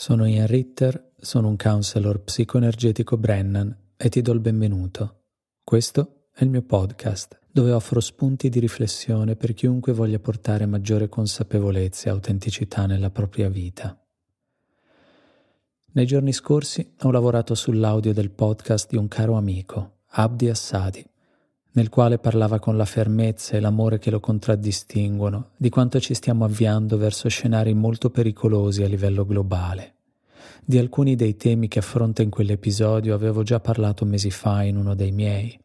Sono Ian Ritter, sono un counselor psicoenergetico Brennan e ti do il benvenuto. Questo è il mio podcast, dove offro spunti di riflessione per chiunque voglia portare maggiore consapevolezza e autenticità nella propria vita. Nei giorni scorsi ho lavorato sull'audio del podcast di un caro amico, Abdi Assadi, nel quale parlava con la fermezza e l'amore che lo contraddistinguono di quanto ci stiamo avviando verso scenari molto pericolosi a livello globale. Di alcuni dei temi che affronta in quell'episodio avevo già parlato mesi fa in uno dei miei,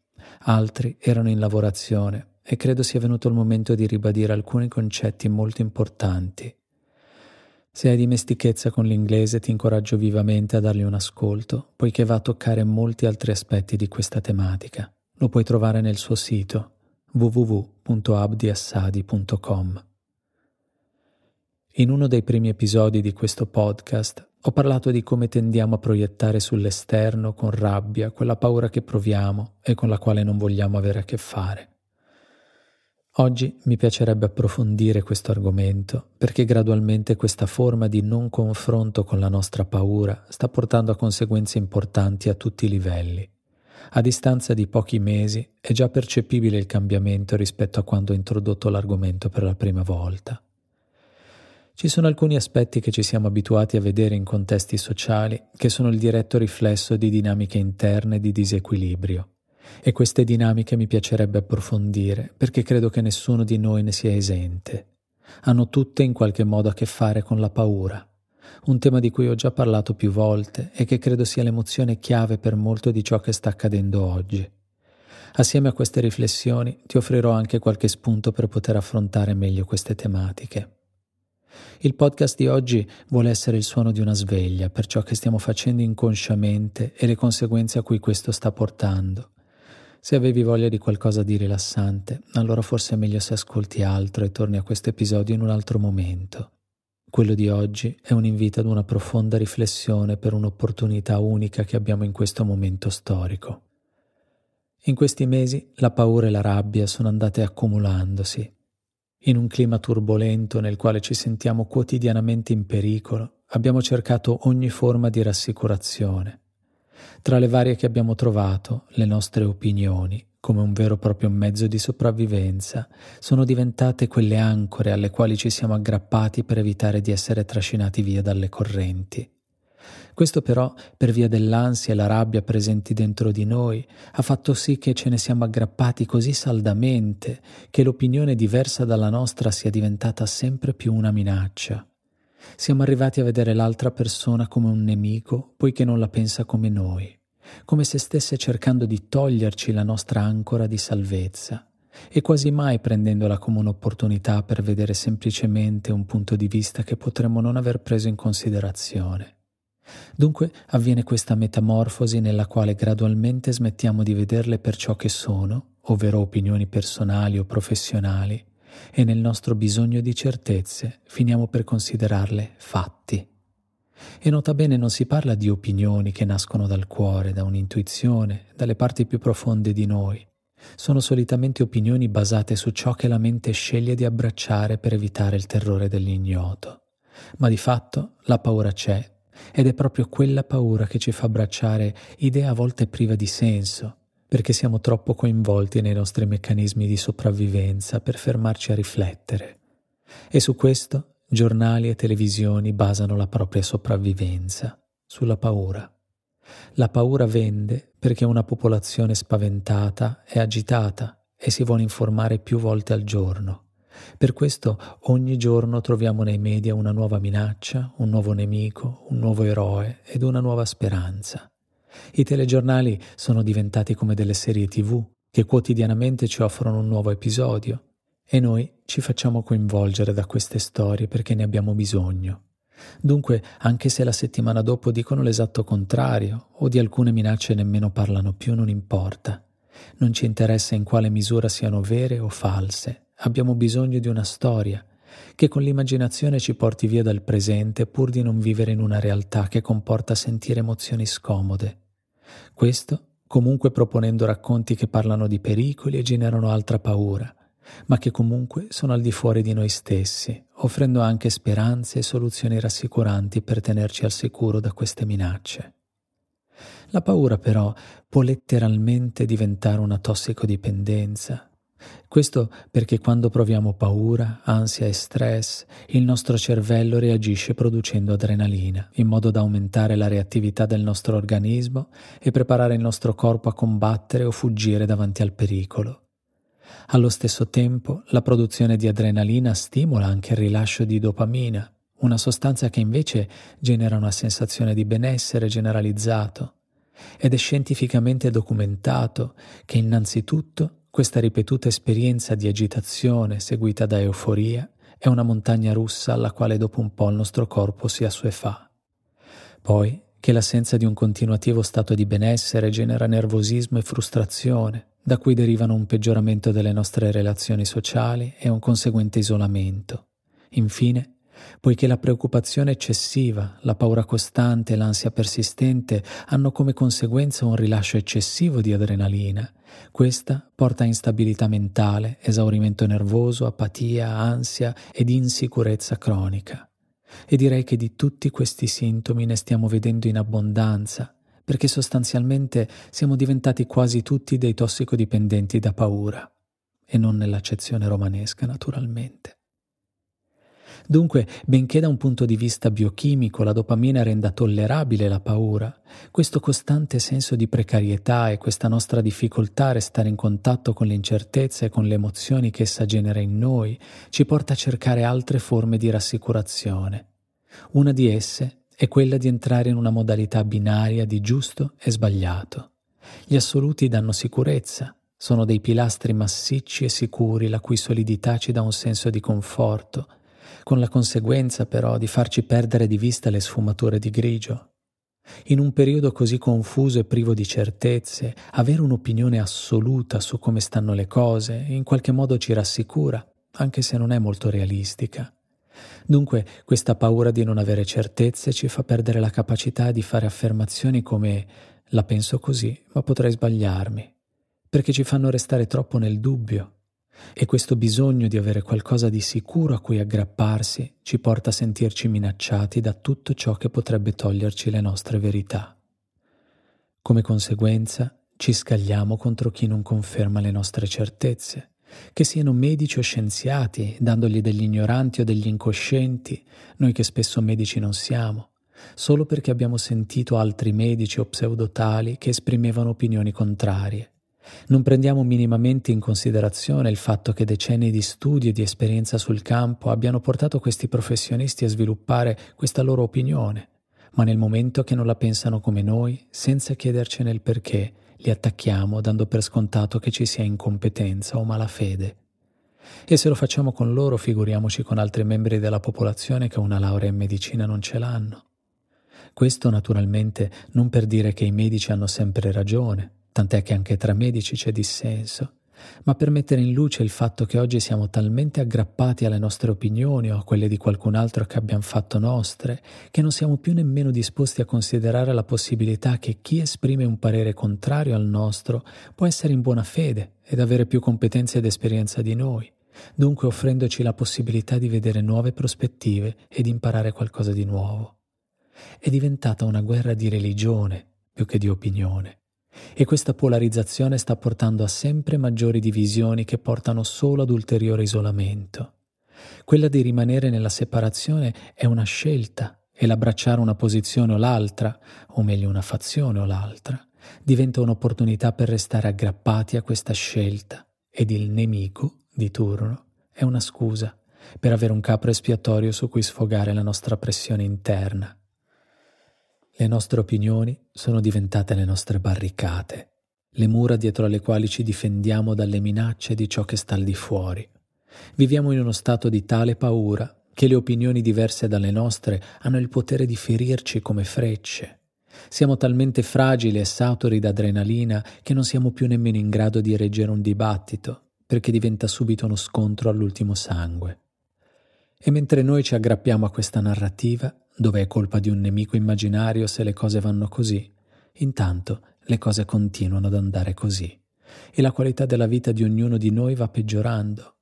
altri erano in lavorazione e credo sia venuto il momento di ribadire alcuni concetti molto importanti. Se hai dimestichezza con l'inglese ti incoraggio vivamente a dargli un ascolto, poiché va a toccare molti altri aspetti di questa tematica. Lo puoi trovare nel suo sito www.abdiassadi.com. In uno dei primi episodi di questo podcast ho parlato di come tendiamo a proiettare sull'esterno con rabbia quella paura che proviamo e con la quale non vogliamo avere a che fare. Oggi mi piacerebbe approfondire questo argomento perché gradualmente questa forma di non confronto con la nostra paura sta portando a conseguenze importanti a tutti i livelli. A distanza di pochi mesi è già percepibile il cambiamento rispetto a quando ho introdotto l'argomento per la prima volta. Ci sono alcuni aspetti che ci siamo abituati a vedere in contesti sociali che sono il diretto riflesso di dinamiche interne di disequilibrio. E queste dinamiche mi piacerebbe approfondire perché credo che nessuno di noi ne sia esente. Hanno tutte in qualche modo a che fare con la paura, un tema di cui ho già parlato più volte e che credo sia l'emozione chiave per molto di ciò che sta accadendo oggi. Assieme a queste riflessioni ti offrirò anche qualche spunto per poter affrontare meglio queste tematiche. Il podcast di oggi vuole essere il suono di una sveglia per ciò che stiamo facendo inconsciamente e le conseguenze a cui questo sta portando. Se avevi voglia di qualcosa di rilassante, allora forse è meglio se ascolti altro e torni a questo episodio in un altro momento. Quello di oggi è un invito ad una profonda riflessione per un'opportunità unica che abbiamo in questo momento storico. In questi mesi la paura e la rabbia sono andate accumulandosi. In un clima turbolento nel quale ci sentiamo quotidianamente in pericolo, abbiamo cercato ogni forma di rassicurazione. Tra le varie che abbiamo trovato, le nostre opinioni, come un vero e proprio mezzo di sopravvivenza, sono diventate quelle ancore alle quali ci siamo aggrappati per evitare di essere trascinati via dalle correnti. Questo però, per via dell'ansia e la rabbia presenti dentro di noi, ha fatto sì che ce ne siamo aggrappati così saldamente che l'opinione diversa dalla nostra sia diventata sempre più una minaccia. Siamo arrivati a vedere l'altra persona come un nemico poiché non la pensa come noi come se stesse cercando di toglierci la nostra ancora di salvezza e quasi mai prendendola come un'opportunità per vedere semplicemente un punto di vista che potremmo non aver preso in considerazione. Dunque avviene questa metamorfosi nella quale gradualmente smettiamo di vederle per ciò che sono, ovvero opinioni personali o professionali, e nel nostro bisogno di certezze finiamo per considerarle fatti. E nota bene non si parla di opinioni che nascono dal cuore, da un'intuizione, dalle parti più profonde di noi. Sono solitamente opinioni basate su ciò che la mente sceglie di abbracciare per evitare il terrore dell'ignoto. Ma di fatto la paura c'è ed è proprio quella paura che ci fa abbracciare idee a volte prive di senso, perché siamo troppo coinvolti nei nostri meccanismi di sopravvivenza per fermarci a riflettere. E su questo Giornali e televisioni basano la propria sopravvivenza sulla paura. La paura vende perché una popolazione spaventata è agitata e si vuole informare più volte al giorno. Per questo ogni giorno troviamo nei media una nuova minaccia, un nuovo nemico, un nuovo eroe ed una nuova speranza. I telegiornali sono diventati come delle serie tv che quotidianamente ci offrono un nuovo episodio e noi ci facciamo coinvolgere da queste storie perché ne abbiamo bisogno. Dunque, anche se la settimana dopo dicono l'esatto contrario o di alcune minacce nemmeno parlano più, non importa. Non ci interessa in quale misura siano vere o false. Abbiamo bisogno di una storia che con l'immaginazione ci porti via dal presente pur di non vivere in una realtà che comporta sentire emozioni scomode. Questo comunque proponendo racconti che parlano di pericoli e generano altra paura, ma che comunque sono al di fuori di noi stessi, offrendo anche speranze e soluzioni rassicuranti per tenerci al sicuro da queste minacce. La paura però può letteralmente diventare una tossicodipendenza. Questo perché quando proviamo paura, ansia e stress, il nostro cervello reagisce producendo adrenalina, in modo da aumentare la reattività del nostro organismo e preparare il nostro corpo a combattere o fuggire davanti al pericolo. Allo stesso tempo, la produzione di adrenalina stimola anche il rilascio di dopamina, una sostanza che invece genera una sensazione di benessere generalizzato. Ed è scientificamente documentato che innanzitutto questa ripetuta esperienza di agitazione seguita da euforia è una montagna russa alla quale dopo un po' il nostro corpo si assuefà. Poi che l'assenza di un continuativo stato di benessere genera nervosismo e frustrazione, da cui derivano un peggioramento delle nostre relazioni sociali e un conseguente isolamento. Infine, poiché la preoccupazione eccessiva, la paura costante e l'ansia persistente hanno come conseguenza un rilascio eccessivo di adrenalina, questa porta a instabilità mentale, esaurimento nervoso, apatia, ansia ed insicurezza cronica. E direi che di tutti questi sintomi ne stiamo vedendo in abbondanza perché sostanzialmente siamo diventati quasi tutti dei tossicodipendenti da paura, e non nell'accezione romanesca naturalmente. Dunque, benché da un punto di vista biochimico la dopamina renda tollerabile la paura, questo costante senso di precarietà e questa nostra difficoltà a restare in contatto con l'incertezza e con le emozioni che essa genera in noi ci porta a cercare altre forme di rassicurazione. Una di esse è quella di entrare in una modalità binaria di giusto e sbagliato. Gli assoluti danno sicurezza, sono dei pilastri massicci e sicuri la cui solidità ci dà un senso di conforto, con la conseguenza però di farci perdere di vista le sfumature di grigio. In un periodo così confuso e privo di certezze, avere un'opinione assoluta su come stanno le cose in qualche modo ci rassicura, anche se non è molto realistica. Dunque questa paura di non avere certezze ci fa perdere la capacità di fare affermazioni come la penso così, ma potrei sbagliarmi, perché ci fanno restare troppo nel dubbio. E questo bisogno di avere qualcosa di sicuro a cui aggrapparsi ci porta a sentirci minacciati da tutto ciò che potrebbe toglierci le nostre verità. Come conseguenza ci scagliamo contro chi non conferma le nostre certezze che siano medici o scienziati, dandogli degli ignoranti o degli incoscienti, noi che spesso medici non siamo, solo perché abbiamo sentito altri medici o pseudotali che esprimevano opinioni contrarie. Non prendiamo minimamente in considerazione il fatto che decenni di studi e di esperienza sul campo abbiano portato questi professionisti a sviluppare questa loro opinione, ma nel momento che non la pensano come noi, senza chiedercene il perché, li attacchiamo dando per scontato che ci sia incompetenza o malafede. E se lo facciamo con loro, figuriamoci con altri membri della popolazione che una laurea in medicina non ce l'hanno. Questo naturalmente non per dire che i medici hanno sempre ragione, tant'è che anche tra medici c'è dissenso, ma per mettere in luce il fatto che oggi siamo talmente aggrappati alle nostre opinioni o a quelle di qualcun altro che abbiamo fatto nostre, che non siamo più nemmeno disposti a considerare la possibilità che chi esprime un parere contrario al nostro può essere in buona fede ed avere più competenze ed esperienza di noi, dunque offrendoci la possibilità di vedere nuove prospettive ed imparare qualcosa di nuovo. È diventata una guerra di religione più che di opinione e questa polarizzazione sta portando a sempre maggiori divisioni che portano solo ad ulteriore isolamento. Quella di rimanere nella separazione è una scelta e l'abbracciare una posizione o l'altra, o meglio una fazione o l'altra, diventa un'opportunità per restare aggrappati a questa scelta ed il nemico di turno è una scusa per avere un capro espiatorio su cui sfogare la nostra pressione interna le nostre opinioni sono diventate le nostre barricate, le mura dietro alle quali ci difendiamo dalle minacce di ciò che sta al di fuori. Viviamo in uno stato di tale paura che le opinioni diverse dalle nostre hanno il potere di ferirci come frecce. Siamo talmente fragili e saturi d'adrenalina che non siamo più nemmeno in grado di reggere un dibattito, perché diventa subito uno scontro all'ultimo sangue. E mentre noi ci aggrappiamo a questa narrativa, dove è colpa di un nemico immaginario se le cose vanno così. Intanto le cose continuano ad andare così e la qualità della vita di ognuno di noi va peggiorando.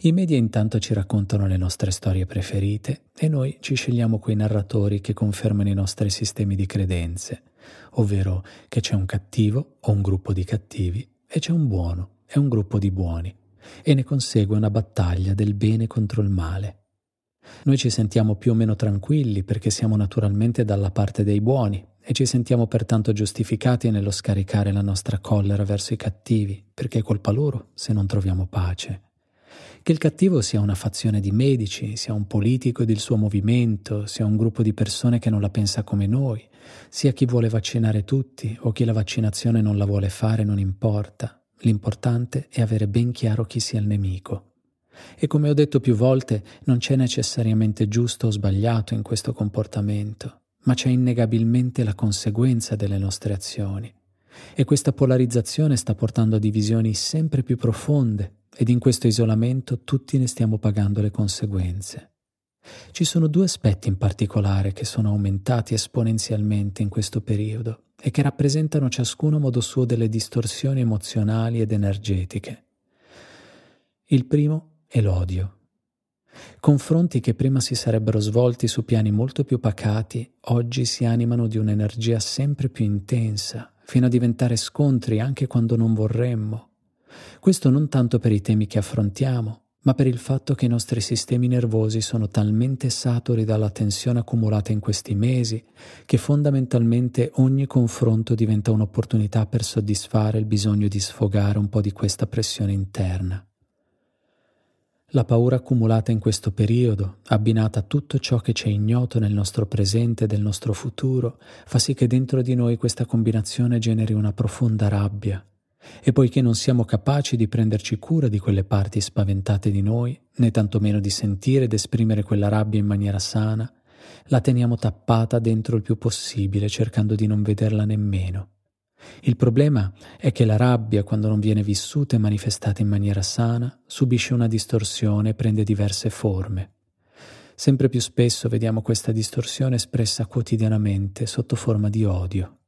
I media intanto ci raccontano le nostre storie preferite e noi ci scegliamo quei narratori che confermano i nostri sistemi di credenze, ovvero che c'è un cattivo o un gruppo di cattivi e c'è un buono e un gruppo di buoni e ne consegue una battaglia del bene contro il male. Noi ci sentiamo più o meno tranquilli perché siamo naturalmente dalla parte dei buoni e ci sentiamo pertanto giustificati nello scaricare la nostra collera verso i cattivi, perché è colpa loro se non troviamo pace. Che il cattivo sia una fazione di medici, sia un politico ed il suo movimento, sia un gruppo di persone che non la pensa come noi, sia chi vuole vaccinare tutti o chi la vaccinazione non la vuole fare, non importa. L'importante è avere ben chiaro chi sia il nemico. E come ho detto più volte, non c'è necessariamente giusto o sbagliato in questo comportamento, ma c'è innegabilmente la conseguenza delle nostre azioni. E questa polarizzazione sta portando a divisioni sempre più profonde ed in questo isolamento tutti ne stiamo pagando le conseguenze. Ci sono due aspetti in particolare che sono aumentati esponenzialmente in questo periodo e che rappresentano ciascuno a modo suo delle distorsioni emozionali ed energetiche. Il primo è l'odio. Confronti che prima si sarebbero svolti su piani molto più pacati, oggi si animano di un'energia sempre più intensa, fino a diventare scontri anche quando non vorremmo. Questo non tanto per i temi che affrontiamo, ma per il fatto che i nostri sistemi nervosi sono talmente saturi dalla tensione accumulata in questi mesi che fondamentalmente ogni confronto diventa un'opportunità per soddisfare il bisogno di sfogare un po' di questa pressione interna. La paura accumulata in questo periodo, abbinata a tutto ciò che c'è ignoto nel nostro presente e del nostro futuro, fa sì che dentro di noi questa combinazione generi una profonda rabbia, e poiché non siamo capaci di prenderci cura di quelle parti spaventate di noi, né tantomeno di sentire ed esprimere quella rabbia in maniera sana, la teniamo tappata dentro il più possibile, cercando di non vederla nemmeno. Il problema è che la rabbia, quando non viene vissuta e manifestata in maniera sana, subisce una distorsione e prende diverse forme. Sempre più spesso vediamo questa distorsione espressa quotidianamente sotto forma di odio.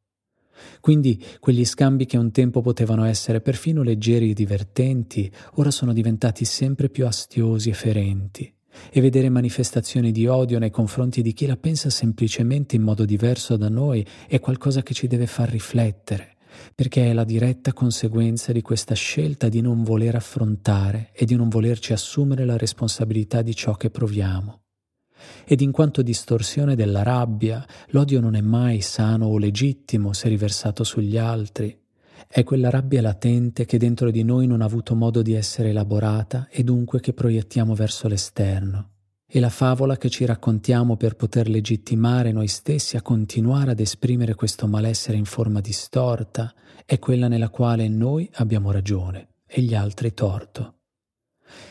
Quindi quegli scambi che un tempo potevano essere perfino leggeri e divertenti, ora sono diventati sempre più astiosi e ferenti. E vedere manifestazioni di odio nei confronti di chi la pensa semplicemente in modo diverso da noi è qualcosa che ci deve far riflettere, perché è la diretta conseguenza di questa scelta di non voler affrontare e di non volerci assumere la responsabilità di ciò che proviamo ed in quanto distorsione della rabbia, l'odio non è mai sano o legittimo se riversato sugli altri. È quella rabbia latente che dentro di noi non ha avuto modo di essere elaborata e dunque che proiettiamo verso l'esterno. E la favola che ci raccontiamo per poter legittimare noi stessi a continuare ad esprimere questo malessere in forma distorta è quella nella quale noi abbiamo ragione e gli altri torto.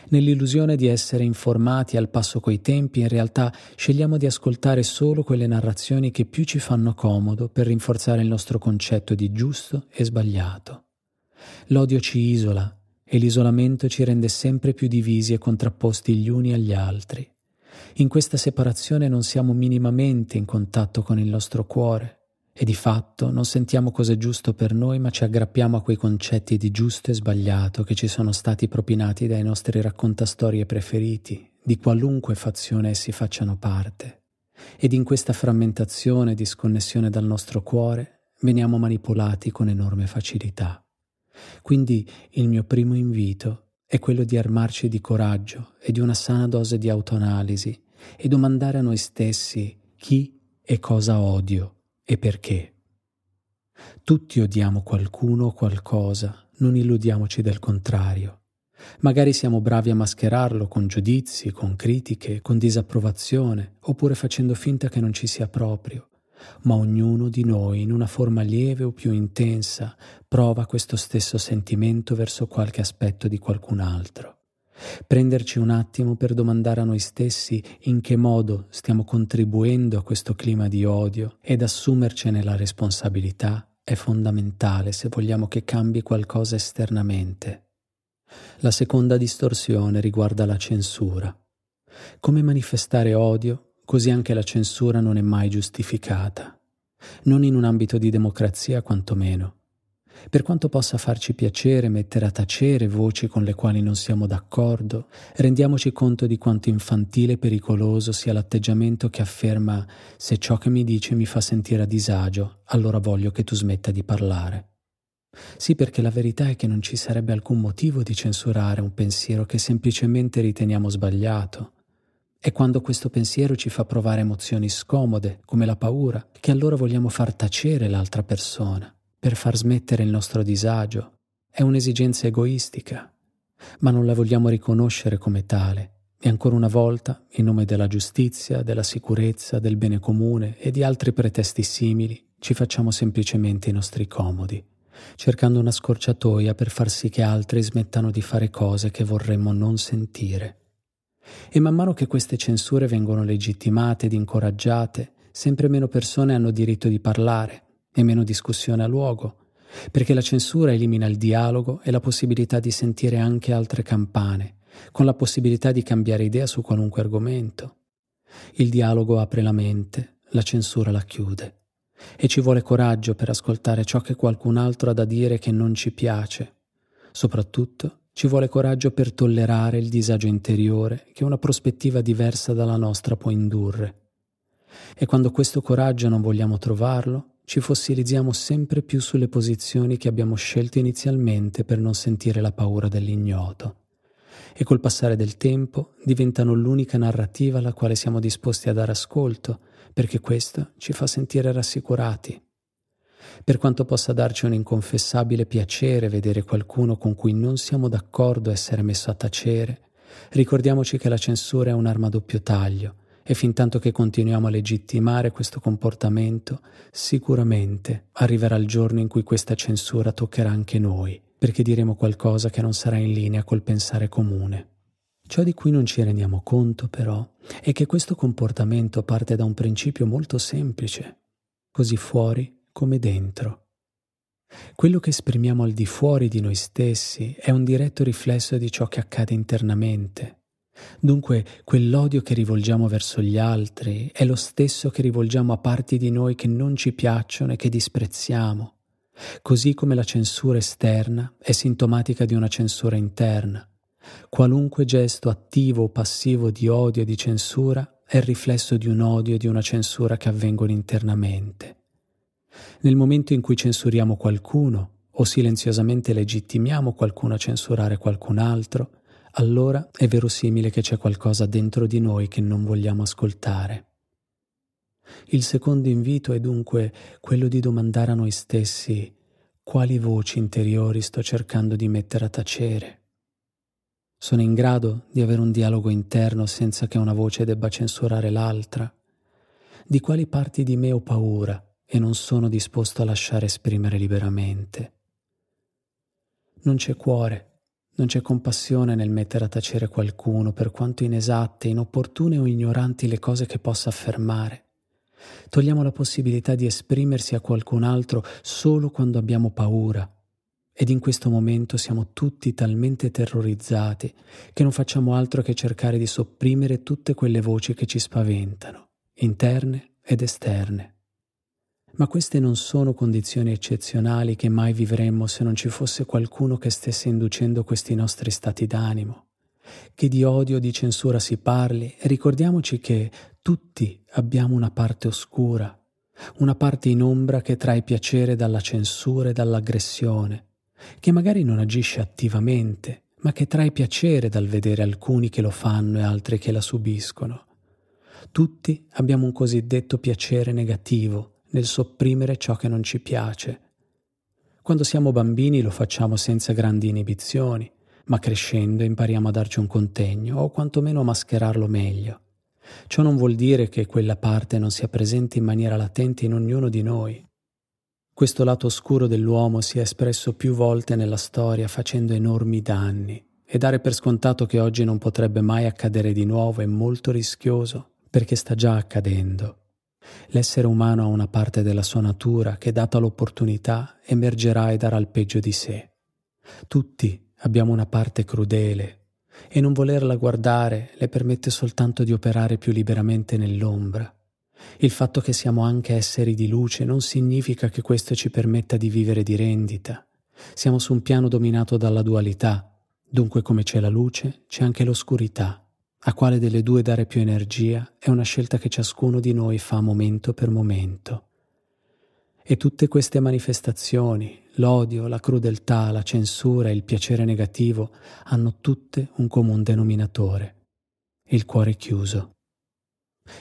Nell'illusione di essere informati al passo coi tempi, in realtà scegliamo di ascoltare solo quelle narrazioni che più ci fanno comodo per rinforzare il nostro concetto di giusto e sbagliato. L'odio ci isola e l'isolamento ci rende sempre più divisi e contrapposti gli uni agli altri. In questa separazione non siamo minimamente in contatto con il nostro cuore, e di fatto non sentiamo cosa è giusto per noi, ma ci aggrappiamo a quei concetti di giusto e sbagliato che ci sono stati propinati dai nostri raccontastorie preferiti, di qualunque fazione essi facciano parte. Ed in questa frammentazione e disconnessione dal nostro cuore veniamo manipolati con enorme facilità. Quindi il mio primo invito è quello di armarci di coraggio e di una sana dose di autoanalisi e domandare a noi stessi chi e cosa odio e perché. Tutti odiamo qualcuno o qualcosa, non illudiamoci del contrario. Magari siamo bravi a mascherarlo con giudizi, con critiche, con disapprovazione, oppure facendo finta che non ci sia proprio. Ma ognuno di noi, in una forma lieve o più intensa, prova questo stesso sentimento verso qualche aspetto di qualcun altro. Prenderci un attimo per domandare a noi stessi in che modo stiamo contribuendo a questo clima di odio ed assumercene la responsabilità è fondamentale se vogliamo che cambi qualcosa esternamente. La seconda distorsione riguarda la censura. Come manifestare odio, così anche la censura non è mai giustificata, non in un ambito di democrazia quantomeno. Per quanto possa farci piacere mettere a tacere voci con le quali non siamo d'accordo, rendiamoci conto di quanto infantile e pericoloso sia l'atteggiamento che afferma se ciò che mi dice mi fa sentire a disagio, allora voglio che tu smetta di parlare. Sì, perché la verità è che non ci sarebbe alcun motivo di censurare un pensiero che semplicemente riteniamo sbagliato. È quando questo pensiero ci fa provare emozioni scomode, come la paura, che allora vogliamo far tacere l'altra persona per far smettere il nostro disagio. È un'esigenza egoistica, ma non la vogliamo riconoscere come tale. E ancora una volta, in nome della giustizia, della sicurezza, del bene comune e di altri pretesti simili, ci facciamo semplicemente i nostri comodi, cercando una scorciatoia per far sì che altri smettano di fare cose che vorremmo non sentire. E man mano che queste censure vengono legittimate ed incoraggiate, sempre meno persone hanno diritto di parlare, e meno discussione ha luogo, perché la censura elimina il dialogo e la possibilità di sentire anche altre campane, con la possibilità di cambiare idea su qualunque argomento. Il dialogo apre la mente, la censura la chiude. E ci vuole coraggio per ascoltare ciò che qualcun altro ha da dire che non ci piace. Soprattutto ci vuole coraggio per tollerare il disagio interiore che una prospettiva diversa dalla nostra può indurre. E quando questo coraggio non vogliamo trovarlo, ci fossilizziamo sempre più sulle posizioni che abbiamo scelto inizialmente per non sentire la paura dell'ignoto e col passare del tempo diventano l'unica narrativa alla quale siamo disposti a dare ascolto, perché questo ci fa sentire rassicurati. Per quanto possa darci un inconfessabile piacere vedere qualcuno con cui non siamo d'accordo essere messo a tacere, ricordiamoci che la censura è un'arma a doppio taglio e fin tanto che continuiamo a legittimare questo comportamento, sicuramente arriverà il giorno in cui questa censura toccherà anche noi, perché diremo qualcosa che non sarà in linea col pensare comune. Ciò di cui non ci rendiamo conto, però, è che questo comportamento parte da un principio molto semplice, così fuori come dentro. Quello che esprimiamo al di fuori di noi stessi è un diretto riflesso di ciò che accade internamente, Dunque quell'odio che rivolgiamo verso gli altri è lo stesso che rivolgiamo a parti di noi che non ci piacciono e che disprezziamo, così come la censura esterna è sintomatica di una censura interna. Qualunque gesto attivo o passivo di odio e di censura è il riflesso di un odio e di una censura che avvengono internamente. Nel momento in cui censuriamo qualcuno o silenziosamente legittimiamo qualcuno a censurare qualcun altro, allora è verosimile che c'è qualcosa dentro di noi che non vogliamo ascoltare. Il secondo invito è dunque quello di domandare a noi stessi quali voci interiori sto cercando di mettere a tacere. Sono in grado di avere un dialogo interno senza che una voce debba censurare l'altra? Di quali parti di me ho paura e non sono disposto a lasciare esprimere liberamente? Non c'è cuore non c'è compassione nel mettere a tacere qualcuno, per quanto inesatte, inopportune o ignoranti le cose che possa affermare. Togliamo la possibilità di esprimersi a qualcun altro solo quando abbiamo paura. Ed in questo momento siamo tutti talmente terrorizzati che non facciamo altro che cercare di sopprimere tutte quelle voci che ci spaventano, interne ed esterne. Ma queste non sono condizioni eccezionali che mai vivremmo se non ci fosse qualcuno che stesse inducendo questi nostri stati d'animo. Che di odio o di censura si parli, ricordiamoci che tutti abbiamo una parte oscura, una parte in ombra che trae piacere dalla censura e dall'aggressione, che magari non agisce attivamente, ma che trae piacere dal vedere alcuni che lo fanno e altri che la subiscono. Tutti abbiamo un cosiddetto piacere negativo, nel sopprimere ciò che non ci piace. Quando siamo bambini lo facciamo senza grandi inibizioni, ma crescendo impariamo a darci un contegno o quantomeno a mascherarlo meglio. Ciò non vuol dire che quella parte non sia presente in maniera latente in ognuno di noi. Questo lato oscuro dell'uomo si è espresso più volte nella storia facendo enormi danni e dare per scontato che oggi non potrebbe mai accadere di nuovo è molto rischioso perché sta già accadendo. L'essere umano ha una parte della sua natura che, data l'opportunità, emergerà e darà il peggio di sé. Tutti abbiamo una parte crudele e non volerla guardare le permette soltanto di operare più liberamente nell'ombra. Il fatto che siamo anche esseri di luce non significa che questo ci permetta di vivere di rendita. Siamo su un piano dominato dalla dualità, dunque come c'è la luce, c'è anche l'oscurità. A quale delle due dare più energia è una scelta che ciascuno di noi fa momento per momento. E tutte queste manifestazioni, l'odio, la crudeltà, la censura e il piacere negativo, hanno tutte un comune denominatore, il cuore chiuso.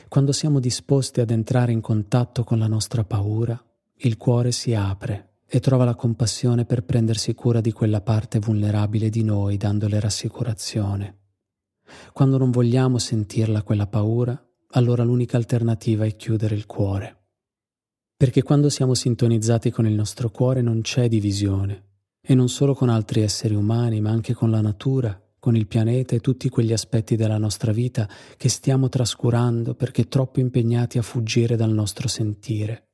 Quando siamo disposti ad entrare in contatto con la nostra paura, il cuore si apre e trova la compassione per prendersi cura di quella parte vulnerabile di noi dandole rassicurazione. Quando non vogliamo sentirla quella paura, allora l'unica alternativa è chiudere il cuore. Perché quando siamo sintonizzati con il nostro cuore non c'è divisione, e non solo con altri esseri umani, ma anche con la natura, con il pianeta e tutti quegli aspetti della nostra vita che stiamo trascurando perché troppo impegnati a fuggire dal nostro sentire.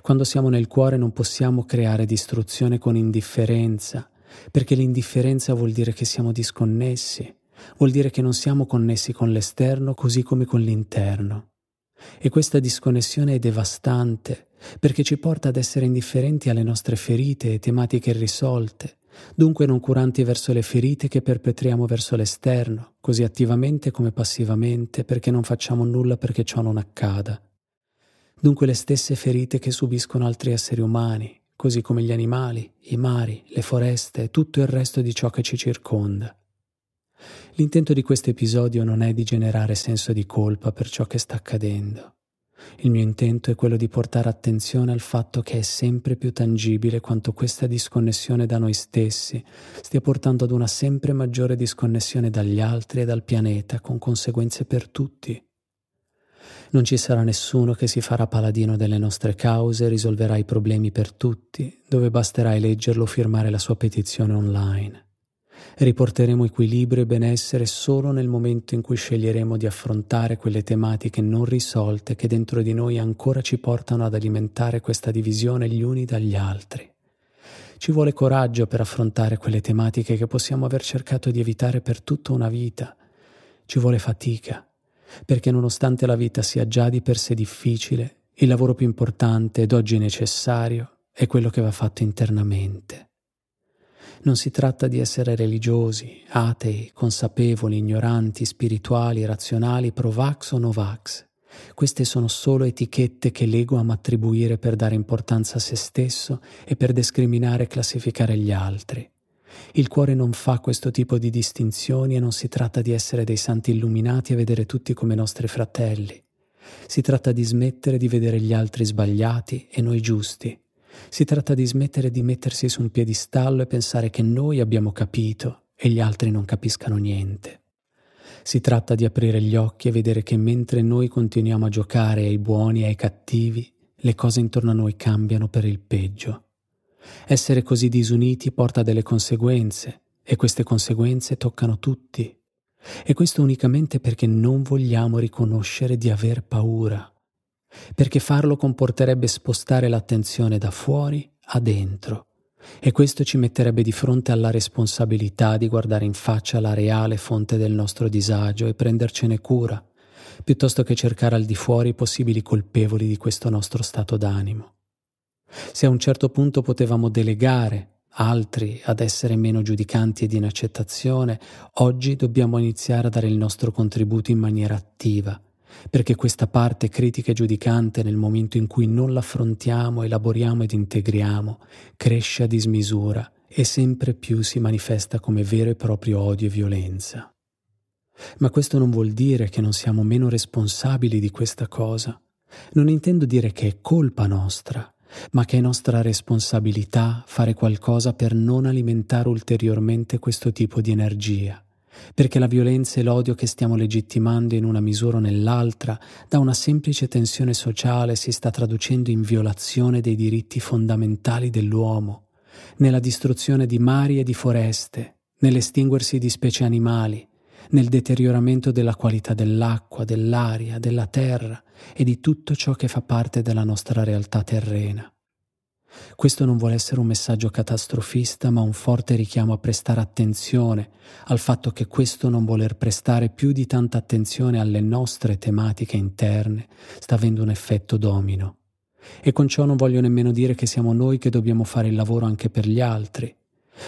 Quando siamo nel cuore non possiamo creare distruzione con indifferenza, perché l'indifferenza vuol dire che siamo disconnessi, vuol dire che non siamo connessi con l'esterno così come con l'interno. E questa disconnessione è devastante, perché ci porta ad essere indifferenti alle nostre ferite e tematiche irrisolte, dunque non curanti verso le ferite che perpetriamo verso l'esterno, così attivamente come passivamente, perché non facciamo nulla perché ciò non accada dunque le stesse ferite che subiscono altri esseri umani, così come gli animali, i mari, le foreste e tutto il resto di ciò che ci circonda. L'intento di questo episodio non è di generare senso di colpa per ciò che sta accadendo. Il mio intento è quello di portare attenzione al fatto che è sempre più tangibile quanto questa disconnessione da noi stessi stia portando ad una sempre maggiore disconnessione dagli altri e dal pianeta, con conseguenze per tutti. Non ci sarà nessuno che si farà paladino delle nostre cause e risolverà i problemi per tutti, dove basterà eleggerlo o firmare la sua petizione online. Riporteremo equilibrio e benessere solo nel momento in cui sceglieremo di affrontare quelle tematiche non risolte che dentro di noi ancora ci portano ad alimentare questa divisione gli uni dagli altri. Ci vuole coraggio per affrontare quelle tematiche che possiamo aver cercato di evitare per tutta una vita. Ci vuole fatica, perché nonostante la vita sia già di per sé difficile, il lavoro più importante ed oggi necessario è quello che va fatto internamente. Non si tratta di essere religiosi, atei, consapevoli, ignoranti, spirituali, razionali, pro-vax o no-vax. Queste sono solo etichette che l'ego ama attribuire per dare importanza a se stesso e per discriminare e classificare gli altri. Il cuore non fa questo tipo di distinzioni e non si tratta di essere dei santi illuminati e vedere tutti come nostri fratelli. Si tratta di smettere di vedere gli altri sbagliati e noi giusti. Si tratta di smettere di mettersi su un piedistallo e pensare che noi abbiamo capito e gli altri non capiscano niente. Si tratta di aprire gli occhi e vedere che mentre noi continuiamo a giocare ai buoni e ai cattivi, le cose intorno a noi cambiano per il peggio. Essere così disuniti porta delle conseguenze e queste conseguenze toccano tutti. E questo unicamente perché non vogliamo riconoscere di aver paura, perché farlo comporterebbe spostare l'attenzione da fuori a dentro e questo ci metterebbe di fronte alla responsabilità di guardare in faccia la reale fonte del nostro disagio e prendercene cura, piuttosto che cercare al di fuori i possibili colpevoli di questo nostro stato d'animo. Se a un certo punto potevamo delegare altri ad essere meno giudicanti ed in accettazione, oggi dobbiamo iniziare a dare il nostro contributo in maniera attiva, perché questa parte critica e giudicante nel momento in cui non l'affrontiamo, elaboriamo ed integriamo, cresce a dismisura e sempre più si manifesta come vero e proprio odio e violenza. Ma questo non vuol dire che non siamo meno responsabili di questa cosa. Non intendo dire che è colpa nostra, ma che è nostra responsabilità fare qualcosa per non alimentare ulteriormente questo tipo di energia, perché la violenza e l'odio che stiamo legittimando in una misura o nell'altra, da una semplice tensione sociale, si sta traducendo in violazione dei diritti fondamentali dell'uomo, nella distruzione di mari e di foreste, nell'estinguersi di specie animali, nel deterioramento della qualità dell'acqua, dell'aria, della terra e di tutto ciò che fa parte della nostra realtà terrena. Questo non vuole essere un messaggio catastrofista, ma un forte richiamo a prestare attenzione al fatto che questo non voler prestare più di tanta attenzione alle nostre tematiche interne sta avendo un effetto domino. E con ciò non voglio nemmeno dire che siamo noi che dobbiamo fare il lavoro anche per gli altri.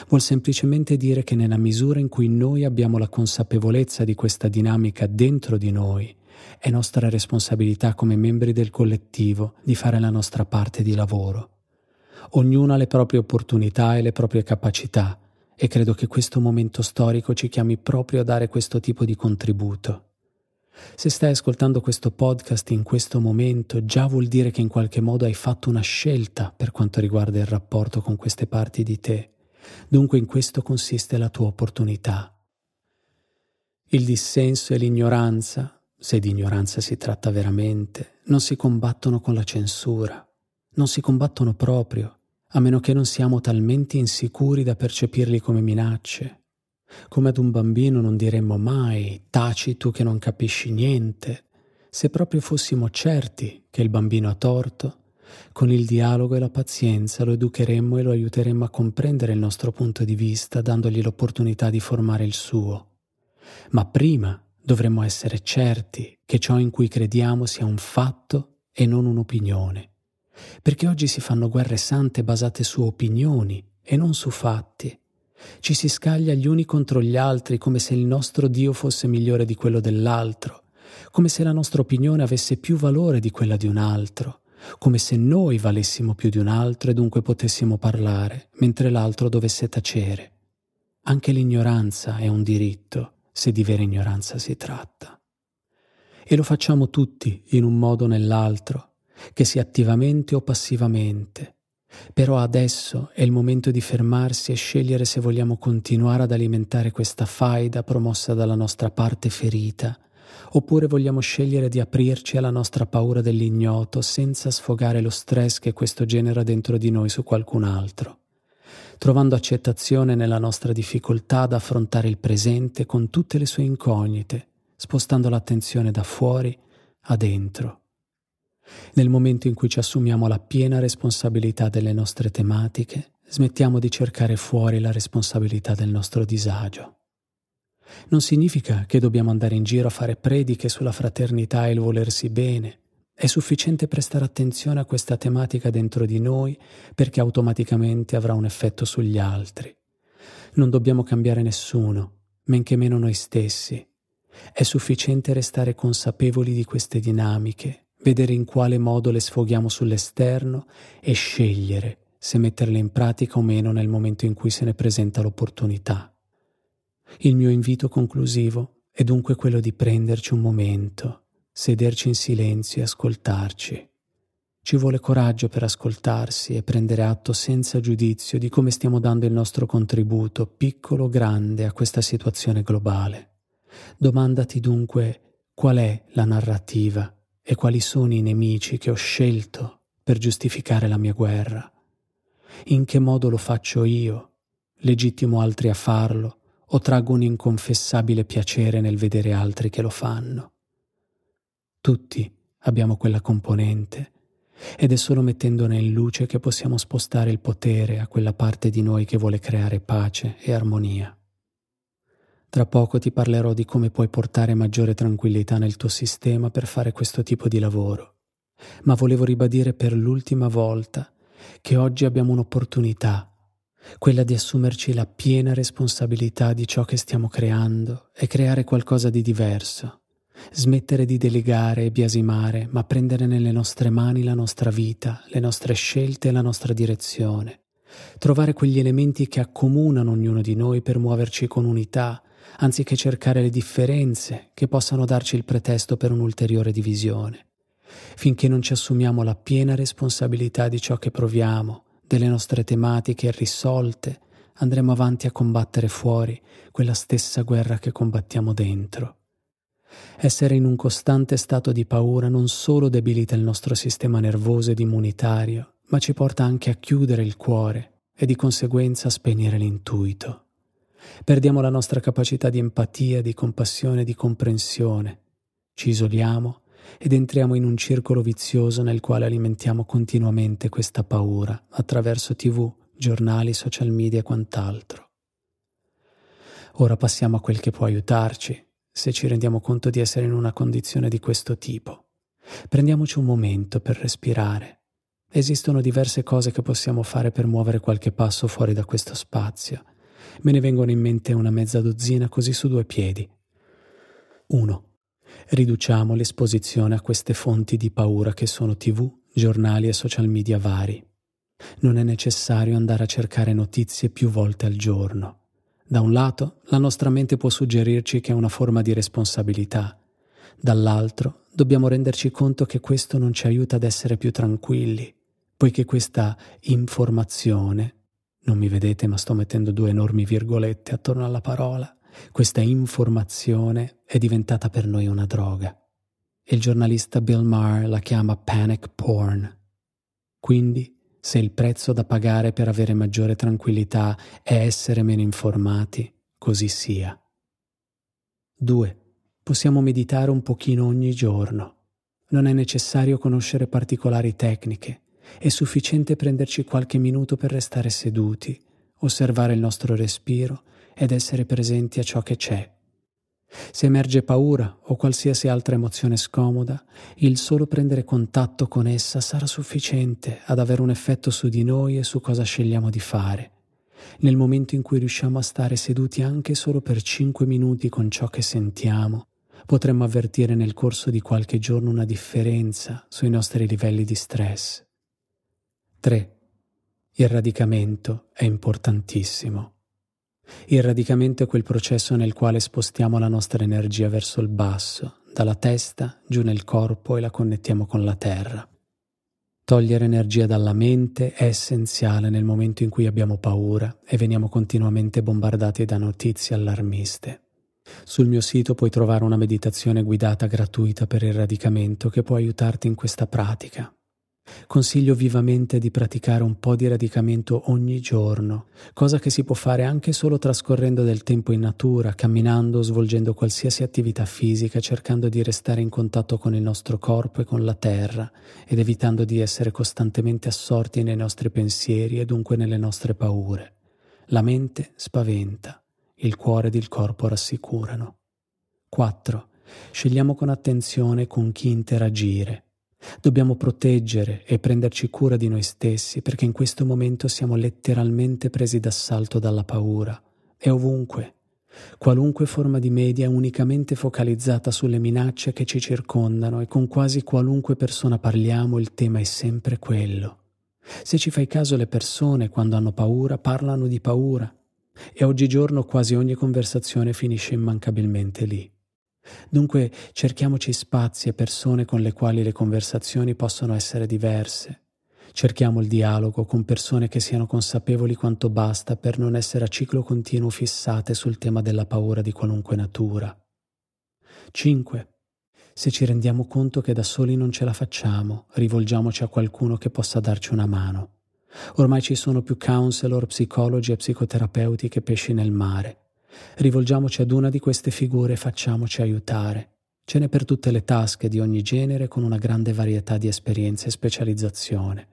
Vuol semplicemente dire che nella misura in cui noi abbiamo la consapevolezza di questa dinamica dentro di noi, è nostra responsabilità come membri del collettivo di fare la nostra parte di lavoro. Ognuno ha le proprie opportunità e le proprie capacità e credo che questo momento storico ci chiami proprio a dare questo tipo di contributo. Se stai ascoltando questo podcast in questo momento, già vuol dire che in qualche modo hai fatto una scelta per quanto riguarda il rapporto con queste parti di te. Dunque in questo consiste la tua opportunità. Il dissenso e l'ignoranza, se di ignoranza si tratta veramente, non si combattono con la censura, non si combattono proprio, a meno che non siamo talmente insicuri da percepirli come minacce. Come ad un bambino non diremmo mai taci tu che non capisci niente. Se proprio fossimo certi che il bambino ha torto, con il dialogo e la pazienza lo educheremmo e lo aiuteremmo a comprendere il nostro punto di vista, dandogli l'opportunità di formare il suo. Ma prima dovremmo essere certi che ciò in cui crediamo sia un fatto e non un'opinione. Perché oggi si fanno guerre sante basate su opinioni e non su fatti. Ci si scaglia gli uni contro gli altri come se il nostro Dio fosse migliore di quello dell'altro, come se la nostra opinione avesse più valore di quella di un altro, come se noi valessimo più di un altro e dunque potessimo parlare, mentre l'altro dovesse tacere. Anche l'ignoranza è un diritto, se di vera ignoranza si tratta. E lo facciamo tutti in un modo o nell'altro, che sia attivamente o passivamente, però adesso è il momento di fermarsi e scegliere se vogliamo continuare ad alimentare questa faida promossa dalla nostra parte ferita, oppure vogliamo scegliere di aprirci alla nostra paura dell'ignoto senza sfogare lo stress che questo genera dentro di noi su qualcun altro, trovando accettazione nella nostra difficoltà ad affrontare il presente con tutte le sue incognite, spostando l'attenzione da fuori a dentro nel momento in cui ci assumiamo la piena responsabilità delle nostre tematiche, smettiamo di cercare fuori la responsabilità del nostro disagio. Non significa che dobbiamo andare in giro a fare prediche sulla fraternità e il volersi bene. È sufficiente prestare attenzione a questa tematica dentro di noi perché automaticamente avrà un effetto sugli altri. Non dobbiamo cambiare nessuno, men che meno noi stessi. È sufficiente restare consapevoli di queste dinamiche vedere in quale modo le sfoghiamo sull'esterno e scegliere se metterle in pratica o meno nel momento in cui se ne presenta l'opportunità. Il mio invito conclusivo è dunque quello di prenderci un momento, sederci in silenzio e ascoltarci. Ci vuole coraggio per ascoltarsi e prendere atto senza giudizio di come stiamo dando il nostro contributo, piccolo o grande, a questa situazione globale. Domandati dunque qual è la narrativa e quali sono i nemici che ho scelto per giustificare la mia guerra. In che modo lo faccio io? Legittimo altri a farlo o traggo un inconfessabile piacere nel vedere altri che lo fanno? Tutti abbiamo quella componente ed è solo mettendone in luce che possiamo spostare il potere a quella parte di noi che vuole creare pace e armonia. Tra poco ti parlerò di come puoi portare maggiore tranquillità nel tuo sistema per fare questo tipo di lavoro. Ma volevo ribadire per l'ultima volta che oggi abbiamo un'opportunità, quella di assumerci la piena responsabilità di ciò che stiamo creando e creare qualcosa di diverso. Smettere di delegare e biasimare, ma prendere nelle nostre mani la nostra vita, le nostre scelte e la nostra direzione. Trovare quegli elementi che accomunano ognuno di noi per muoverci con unità, anziché cercare le differenze che possano darci il pretesto per un'ulteriore divisione. Finché non ci assumiamo la piena responsabilità di ciò che proviamo, delle nostre tematiche irrisolte, andremo avanti a combattere fuori quella stessa guerra che combattiamo dentro. Essere in un costante stato di paura non solo debilita il nostro sistema nervoso ed immunitario, ma ci porta anche a chiudere il cuore e di conseguenza a spegnere l'intuito. Perdiamo la nostra capacità di empatia, di compassione, di comprensione. Ci isoliamo ed entriamo in un circolo vizioso nel quale alimentiamo continuamente questa paura attraverso tv, giornali, social media e quant'altro. Ora passiamo a quel che può aiutarci, se ci rendiamo conto di essere in una condizione di questo tipo. Prendiamoci un momento per respirare, Esistono diverse cose che possiamo fare per muovere qualche passo fuori da questo spazio. Me ne vengono in mente una mezza dozzina così su due piedi. 1. Riduciamo l'esposizione a queste fonti di paura che sono tv, giornali e social media vari. Non è necessario andare a cercare notizie più volte al giorno. Da un lato, la nostra mente può suggerirci che è una forma di responsabilità. Dall'altro, dobbiamo renderci conto che questo non ci aiuta ad essere più tranquilli, poiché questa informazione, non mi vedete ma sto mettendo due enormi virgolette attorno alla parola, questa informazione è diventata per noi una droga. Il giornalista Bill Maher la chiama panic porn. Quindi, se il prezzo da pagare per avere maggiore tranquillità è essere meno informati, così sia. 2. Possiamo meditare un pochino ogni giorno. Non è necessario conoscere particolari tecniche è sufficiente prenderci qualche minuto per restare seduti, osservare il nostro respiro ed essere presenti a ciò che c'è. Se emerge paura o qualsiasi altra emozione scomoda, il solo prendere contatto con essa sarà sufficiente ad avere un effetto su di noi e su cosa scegliamo di fare. Nel momento in cui riusciamo a stare seduti anche solo per cinque minuti con ciò che sentiamo, potremmo avvertire nel corso di qualche giorno una differenza sui nostri livelli di stress. 3. Il radicamento è importantissimo. Il radicamento è quel processo nel quale spostiamo la nostra energia verso il basso, dalla testa giù nel corpo e la connettiamo con la terra. Togliere energia dalla mente è essenziale nel momento in cui abbiamo paura e veniamo continuamente bombardati da notizie allarmiste. Sul mio sito puoi trovare una meditazione guidata gratuita per il radicamento che può aiutarti in questa pratica. Consiglio vivamente di praticare un po' di radicamento ogni giorno, cosa che si può fare anche solo trascorrendo del tempo in natura, camminando, svolgendo qualsiasi attività fisica, cercando di restare in contatto con il nostro corpo e con la terra ed evitando di essere costantemente assorti nei nostri pensieri e dunque nelle nostre paure. La mente spaventa, il cuore ed il corpo rassicurano. 4. Scegliamo con attenzione con chi interagire Dobbiamo proteggere e prenderci cura di noi stessi perché in questo momento siamo letteralmente presi d'assalto dalla paura. È ovunque. Qualunque forma di media è unicamente focalizzata sulle minacce che ci circondano e con quasi qualunque persona parliamo il tema è sempre quello. Se ci fai caso le persone quando hanno paura parlano di paura e oggigiorno quasi ogni conversazione finisce immancabilmente lì. Dunque cerchiamoci spazi e persone con le quali le conversazioni possono essere diverse. Cerchiamo il dialogo con persone che siano consapevoli quanto basta per non essere a ciclo continuo fissate sul tema della paura di qualunque natura. 5. Se ci rendiamo conto che da soli non ce la facciamo, rivolgiamoci a qualcuno che possa darci una mano. Ormai ci sono più counselor, psicologi e psicoterapeuti che pesci nel mare. Rivolgiamoci ad una di queste figure e facciamoci aiutare. Ce n'è per tutte le tasche di ogni genere con una grande varietà di esperienze e specializzazione.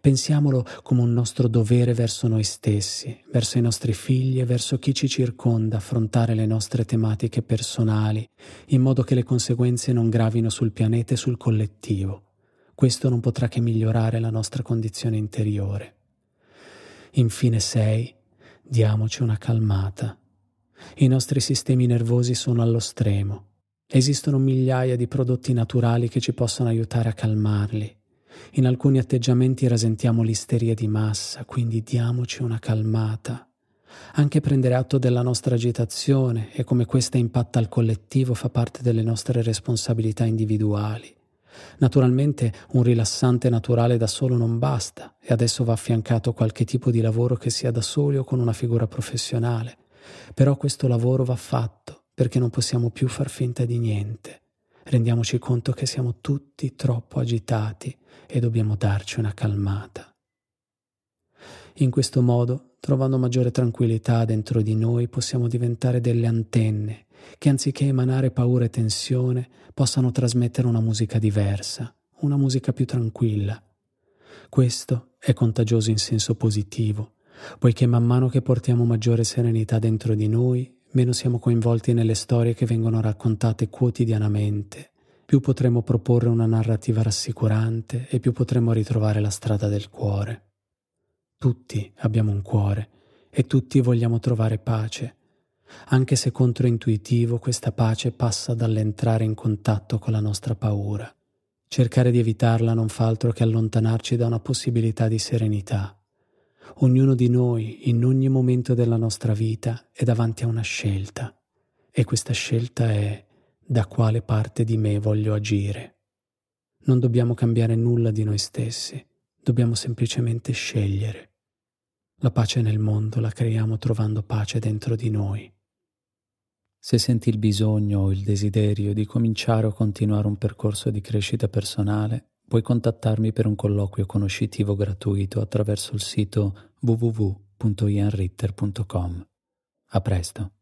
Pensiamolo come un nostro dovere verso noi stessi, verso i nostri figli e verso chi ci circonda, affrontare le nostre tematiche personali, in modo che le conseguenze non gravino sul pianeta e sul collettivo. Questo non potrà che migliorare la nostra condizione interiore. Infine sei, diamoci una calmata i nostri sistemi nervosi sono allo stremo. Esistono migliaia di prodotti naturali che ci possono aiutare a calmarli. In alcuni atteggiamenti rasentiamo l'isteria di massa, quindi diamoci una calmata. Anche prendere atto della nostra agitazione e come questa impatta al collettivo fa parte delle nostre responsabilità individuali. Naturalmente un rilassante naturale da solo non basta e adesso va affiancato qualche tipo di lavoro che sia da soli o con una figura professionale. Però questo lavoro va fatto perché non possiamo più far finta di niente. Rendiamoci conto che siamo tutti troppo agitati e dobbiamo darci una calmata. In questo modo, trovando maggiore tranquillità dentro di noi, possiamo diventare delle antenne che anziché emanare paura e tensione possano trasmettere una musica diversa, una musica più tranquilla. Questo è contagioso in senso positivo poiché man mano che portiamo maggiore serenità dentro di noi, meno siamo coinvolti nelle storie che vengono raccontate quotidianamente più potremo proporre una narrativa rassicurante e più potremo ritrovare la strada del cuore. Tutti abbiamo un cuore e tutti vogliamo trovare pace, anche se controintuitivo questa pace passa dall'entrare in contatto con la nostra paura. Cercare di evitarla non fa altro che allontanarci da una possibilità di serenità. Ognuno di noi, in ogni momento della nostra vita, è davanti a una scelta, e questa scelta è da quale parte di me voglio agire. Non dobbiamo cambiare nulla di noi stessi, dobbiamo semplicemente scegliere. La pace nel mondo la creiamo trovando pace dentro di noi. Se senti il bisogno o il desiderio di cominciare o continuare un percorso di crescita personale, puoi contattarmi per un colloquio conoscitivo gratuito attraverso il sito www.ianritter.com. A presto.